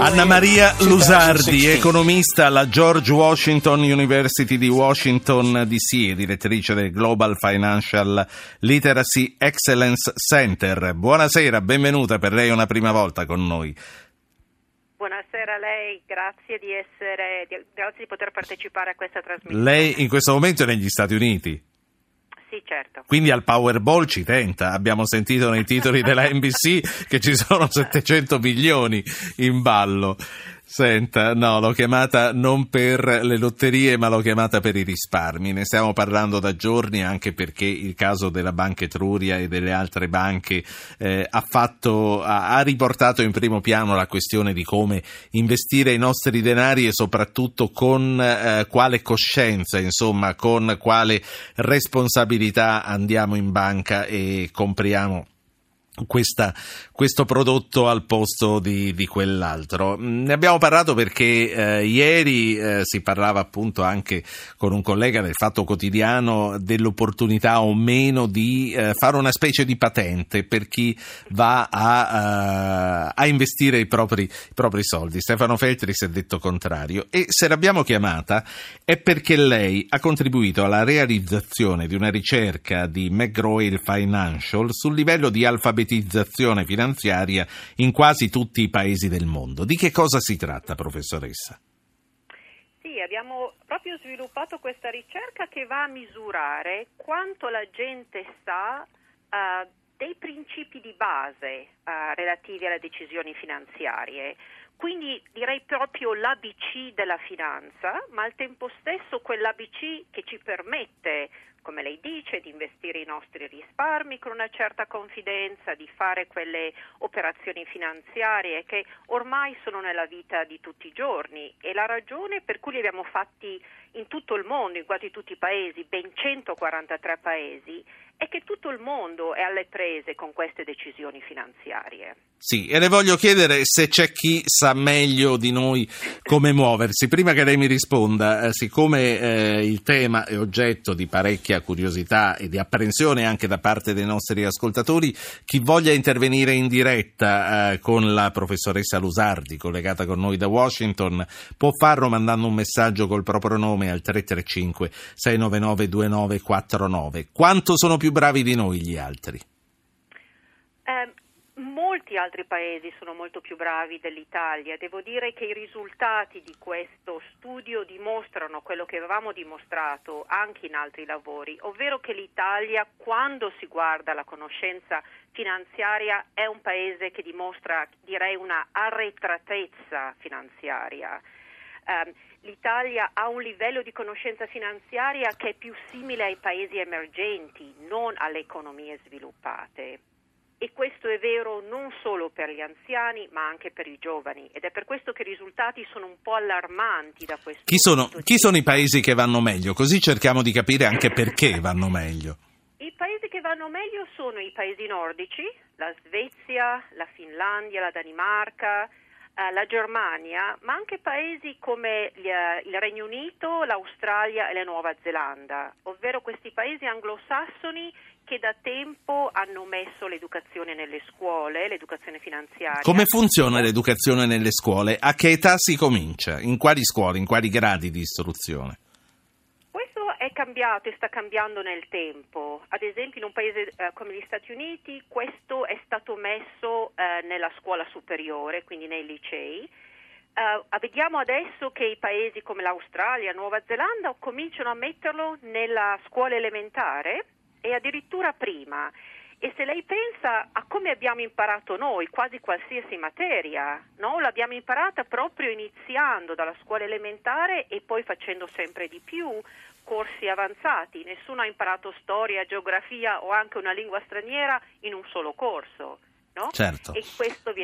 Anna Maria Lusardi, economista alla George Washington University di Washington DC e direttrice del Global Financial Literacy Excellence Center. Buonasera, benvenuta per lei una prima volta con noi. Buonasera a lei, grazie di, essere, grazie di poter partecipare a questa trasmissione. Lei in questo momento è negli Stati Uniti? Quindi al Powerball ci tenta. Abbiamo sentito nei titoli della NBC che ci sono 700 milioni in ballo. Senta, no, l'ho chiamata non per le lotterie, ma l'ho chiamata per i risparmi. Ne stiamo parlando da giorni anche perché il caso della Banca Etruria e delle altre banche eh, ha, fatto, ha, ha, riportato in primo piano la questione di come investire i nostri denari e soprattutto con eh, quale coscienza, insomma, con quale responsabilità andiamo in banca e compriamo questa, questo prodotto al posto di, di, quell'altro. Ne abbiamo parlato perché eh, ieri eh, si parlava appunto anche con un collega del Fatto Quotidiano dell'opportunità o meno di eh, fare una specie di patente per chi va a, eh, a investire i propri, i propri, soldi. Stefano Feltri si è detto contrario e se l'abbiamo chiamata è perché lei ha contribuito alla realizzazione di una ricerca di McGraw Financial sul livello di alfabetizzazione alfabetizzazione finanziaria in quasi tutti i paesi del mondo. Di che cosa si tratta, professoressa? Sì, abbiamo proprio sviluppato questa ricerca che va a misurare quanto la gente sa uh, dei principi di base uh, relativi alle decisioni finanziarie. Quindi direi proprio l'ABC della finanza, ma al tempo stesso quell'ABC che ci permette come lei dice, di investire i nostri risparmi con una certa confidenza, di fare quelle operazioni finanziarie che ormai sono nella vita di tutti i giorni. E la ragione per cui li abbiamo fatti in tutto il mondo, in quasi tutti i paesi, ben 143 paesi, è che tutto il mondo è alle prese con queste decisioni finanziarie. Sì, e le voglio chiedere se c'è chi sa meglio di noi come muoversi. Prima che lei mi risponda, eh, siccome eh, il tema è oggetto di parecchia curiosità e di apprensione anche da parte dei nostri ascoltatori, chi voglia intervenire in diretta eh, con la professoressa Lusardi, collegata con noi da Washington, può farlo mandando un messaggio col proprio nome al 335 699 2949. Quanto sono più più bravi di noi gli altri? Eh, molti altri paesi sono molto più bravi dell'Italia. Devo dire che i risultati di questo studio dimostrano quello che avevamo dimostrato anche in altri lavori, ovvero che l'Italia, quando si guarda la conoscenza finanziaria, è un paese che dimostra, direi, una arretratezza finanziaria. Um, l'Italia ha un livello di conoscenza finanziaria che è più simile ai paesi emergenti, non alle economie sviluppate. E questo è vero non solo per gli anziani, ma anche per i giovani. Ed è per questo che i risultati sono un po' allarmanti da questo chi sono, chi sono i paesi che vanno meglio? Così cerchiamo di capire anche perché vanno meglio. I paesi che vanno meglio sono i paesi nordici, la Svezia, la Finlandia, la Danimarca, la Germania, ma anche paesi come eh, il Regno Unito, l'Australia e la Nuova Zelanda, ovvero questi paesi anglosassoni che da tempo hanno messo l'educazione nelle scuole, l'educazione finanziaria. Come funziona l'educazione nelle scuole? A che età si comincia? In quali scuole? In quali gradi di istruzione? Cambiato e sta cambiando nel tempo. Ad esempio in un paese eh, come gli Stati Uniti questo è stato messo eh, nella scuola superiore, quindi nei licei. Uh, vediamo adesso che i paesi come l'Australia, Nuova Zelanda cominciano a metterlo nella scuola elementare e addirittura prima. E se lei pensa a come abbiamo imparato noi quasi qualsiasi materia, no? l'abbiamo imparata proprio iniziando dalla scuola elementare e poi facendo sempre di più, corsi avanzati, nessuno ha imparato storia, geografia o anche una lingua straniera in un solo corso. No? Certo. E,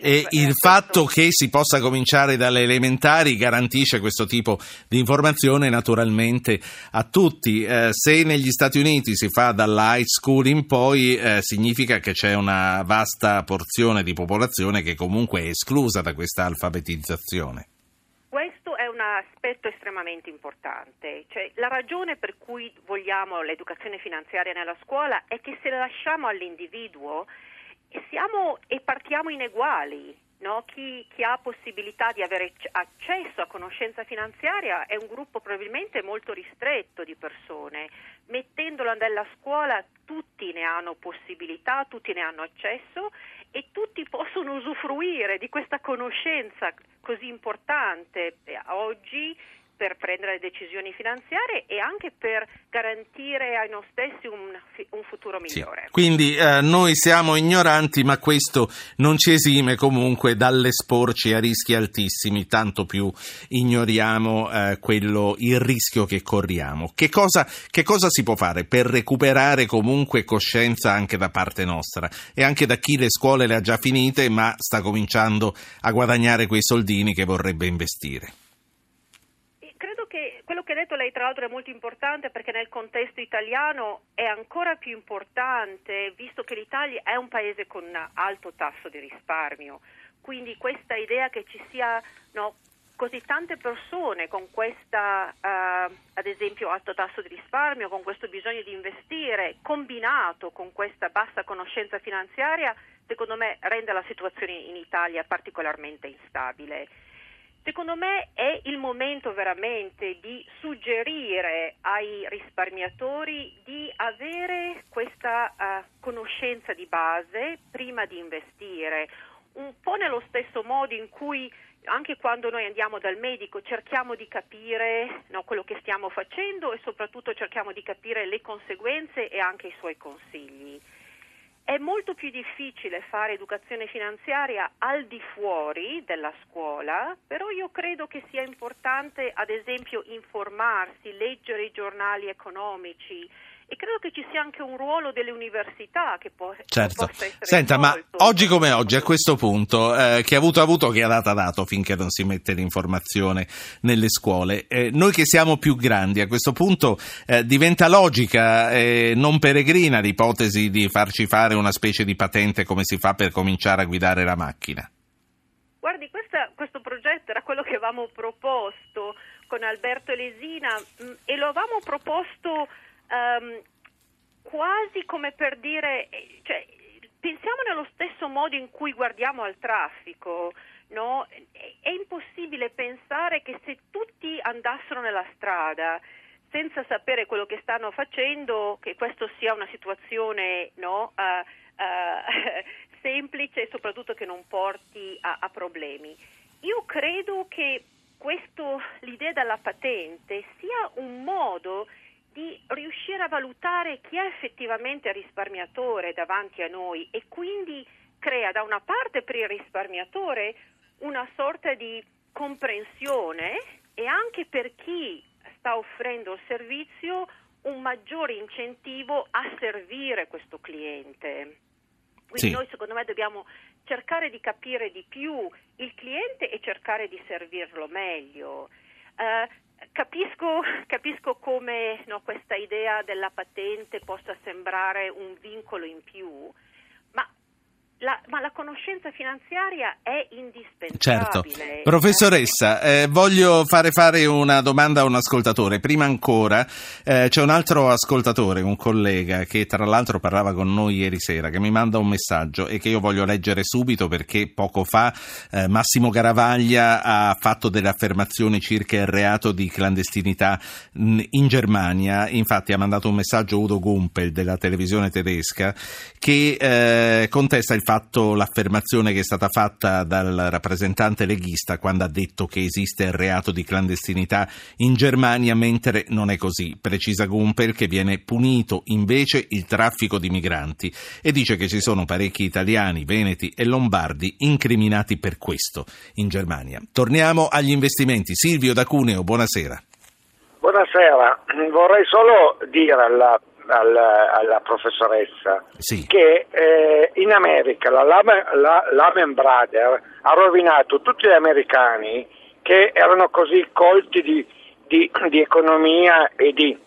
e il fatto che si possa cominciare dalle elementari garantisce questo tipo di informazione naturalmente a tutti. Eh, se negli Stati Uniti si fa dalla high school in poi, eh, significa che c'è una vasta porzione di popolazione che comunque è esclusa da questa alfabetizzazione aspetto estremamente importante. Cioè, la ragione per cui vogliamo l'educazione finanziaria nella scuola è che se la lasciamo all'individuo siamo e partiamo in eguali. No? Chi, chi, ha possibilità di avere accesso a conoscenza finanziaria è un gruppo probabilmente molto ristretto di persone. Mettendolo nella scuola tutti ne hanno possibilità, tutti ne hanno accesso e tutti possono usufruire di questa conoscenza così importante. Oggi per prendere decisioni finanziarie e anche per garantire ai noi stessi un, un futuro migliore. Sì. Quindi eh, noi siamo ignoranti, ma questo non ci esime comunque dall'esporci a rischi altissimi, tanto più ignoriamo eh, quello, il rischio che corriamo. Che cosa, che cosa si può fare per recuperare comunque coscienza anche da parte nostra e anche da chi le scuole le ha già finite ma sta cominciando a guadagnare quei soldini che vorrebbe investire? Ha detto lei tra l'altro è molto importante perché nel contesto italiano è ancora più importante visto che l'Italia è un paese con alto tasso di risparmio. Quindi questa idea che ci sia no, così tante persone con questa, uh, ad esempio, alto tasso di risparmio, con questo bisogno di investire, combinato con questa bassa conoscenza finanziaria, secondo me rende la situazione in Italia particolarmente instabile. Secondo me è il momento veramente di suggerire ai risparmiatori di avere questa uh, conoscenza di base prima di investire, un po' nello stesso modo in cui anche quando noi andiamo dal medico cerchiamo di capire no, quello che stiamo facendo e soprattutto cerchiamo di capire le conseguenze e anche i suoi consigli. È molto più difficile fare educazione finanziaria al di fuori della scuola, però io credo che sia importante, ad esempio, informarsi, leggere i giornali economici, e credo che ci sia anche un ruolo delle università che può, certo. che Senta, ma oggi come oggi, a questo punto, eh, chi ha avuto ha avuto, chi ha dato ha dato finché non si mette l'informazione nelle scuole. Eh, noi che siamo più grandi, a questo punto eh, diventa logica non peregrina l'ipotesi di farci fare una specie di patente come si fa per cominciare a guidare la macchina. Guardi, questa, questo progetto era quello che avevamo proposto con Alberto Lesina mh, mm, e lo avevamo proposto um, quasi come per dire, cioè, pensiamo nello stesso modo in cui guardiamo al traffico. No? È impossibile pensare che se tutti andassero nella strada senza sapere quello che stanno facendo, che questa sia una situazione no, uh, uh, semplice e soprattutto che non porti a, a problemi. Io credo che questo, l'idea della patente sia un modo di riuscire a valutare chi è effettivamente risparmiatore davanti a noi e quindi crea da una parte per il risparmiatore una sorta di comprensione e anche per chi sta offrendo il servizio un maggiore incentivo a servire questo cliente. Quindi sì. noi secondo me dobbiamo cercare di capire di più il cliente e cercare di servirlo meglio. Uh, Capisco, capisco come no, questa idea della patente possa sembrare un vincolo in più, la, ma la conoscenza finanziaria è indispensabile. Certo. Professoressa, eh, voglio fare fare una domanda a un ascoltatore. Prima ancora eh, c'è un altro ascoltatore, un collega, che tra l'altro parlava con noi ieri sera, che mi manda un messaggio e che io voglio leggere subito perché poco fa eh, Massimo Garavaglia ha fatto delle affermazioni circa il reato di clandestinità in Germania. Infatti ha mandato un messaggio Udo Gumpel della televisione tedesca che eh, contesta il fatto fatto l'affermazione che è stata fatta dal rappresentante leghista quando ha detto che esiste il reato di clandestinità in Germania, mentre non è così. Precisa Gumper che viene punito invece il traffico di migranti e dice che ci sono parecchi italiani, veneti e lombardi incriminati per questo in Germania. Torniamo agli investimenti. Silvio da Cuneo, buonasera. Buonasera, vorrei solo dire alla alla, alla professoressa sì. che eh, in America la, la, Lehman Brothers ha rovinato tutti gli americani che erano così colti di, di, di economia e di,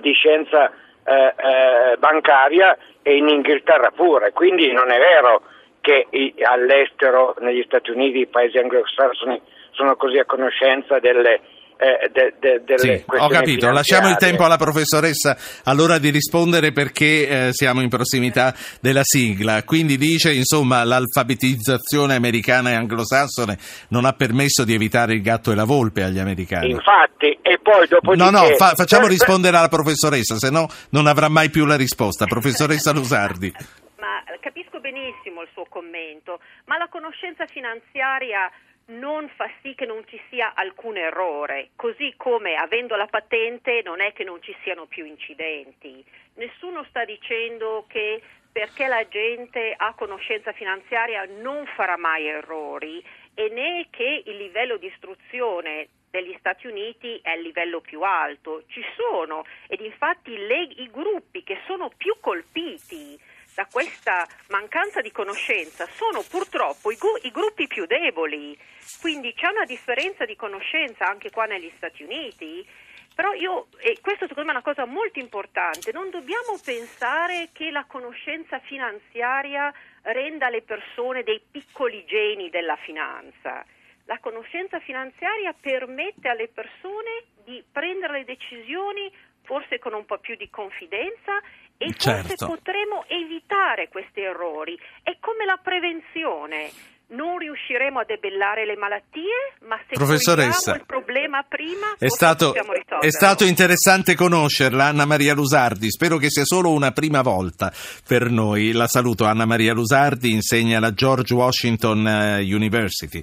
di scienza eh, eh, bancaria e in Inghilterra pure, quindi non è vero che i, all'estero, negli Stati Uniti, i paesi anglosassoni sono così a conoscenza delle, eh, de, de, delle sì, Ho capito, lasciamo il tempo alla professoressa allora di rispondere perché eh, siamo in prossimità della sigla. Quindi dice, insomma, l'alfabetizzazione americana e anglosassone non ha permesso di evitare il gatto e la volpe agli americani. Infatti, e poi dopo No, no, fa, facciamo rispondere alla professoressa, se no non avrà mai più la risposta. Professoressa Lusardi. Ma capisco benissimo il suo commento, ma la conoscenza finanziaria non fa sì che non ci sia alcun errore, così come avendo la patente non è che non ci siano più incidenti. Nessuno sta dicendo che perché la gente ha conoscenza finanziaria non farà mai errori e né che il livello di istruzione degli Stati Uniti è il livello più alto. Ci sono ed infatti le, i gruppi che sono più colpiti da questa mancanza di conoscenza sono purtroppo i, gu- i, gruppi più deboli, quindi c'è una differenza di conoscenza anche qua negli Stati Uniti. Però io, e questo secondo me è una cosa molto importante, non dobbiamo pensare che la conoscenza finanziaria renda le persone dei piccoli geni della finanza. La conoscenza finanziaria permette alle persone di prendere le decisioni forse con un po' più di confidenza e forse certo. potremo evitare questi errori. È come la prevenzione non riusciremo a debellare le malattie, ma se Professoressa, il problema prima è stato, è stato interessante conoscerla, Anna Maria Lusardi. Spero che sia solo una prima volta per noi. La saluto, Anna Maria Lusardi, insegna alla George Washington eh, University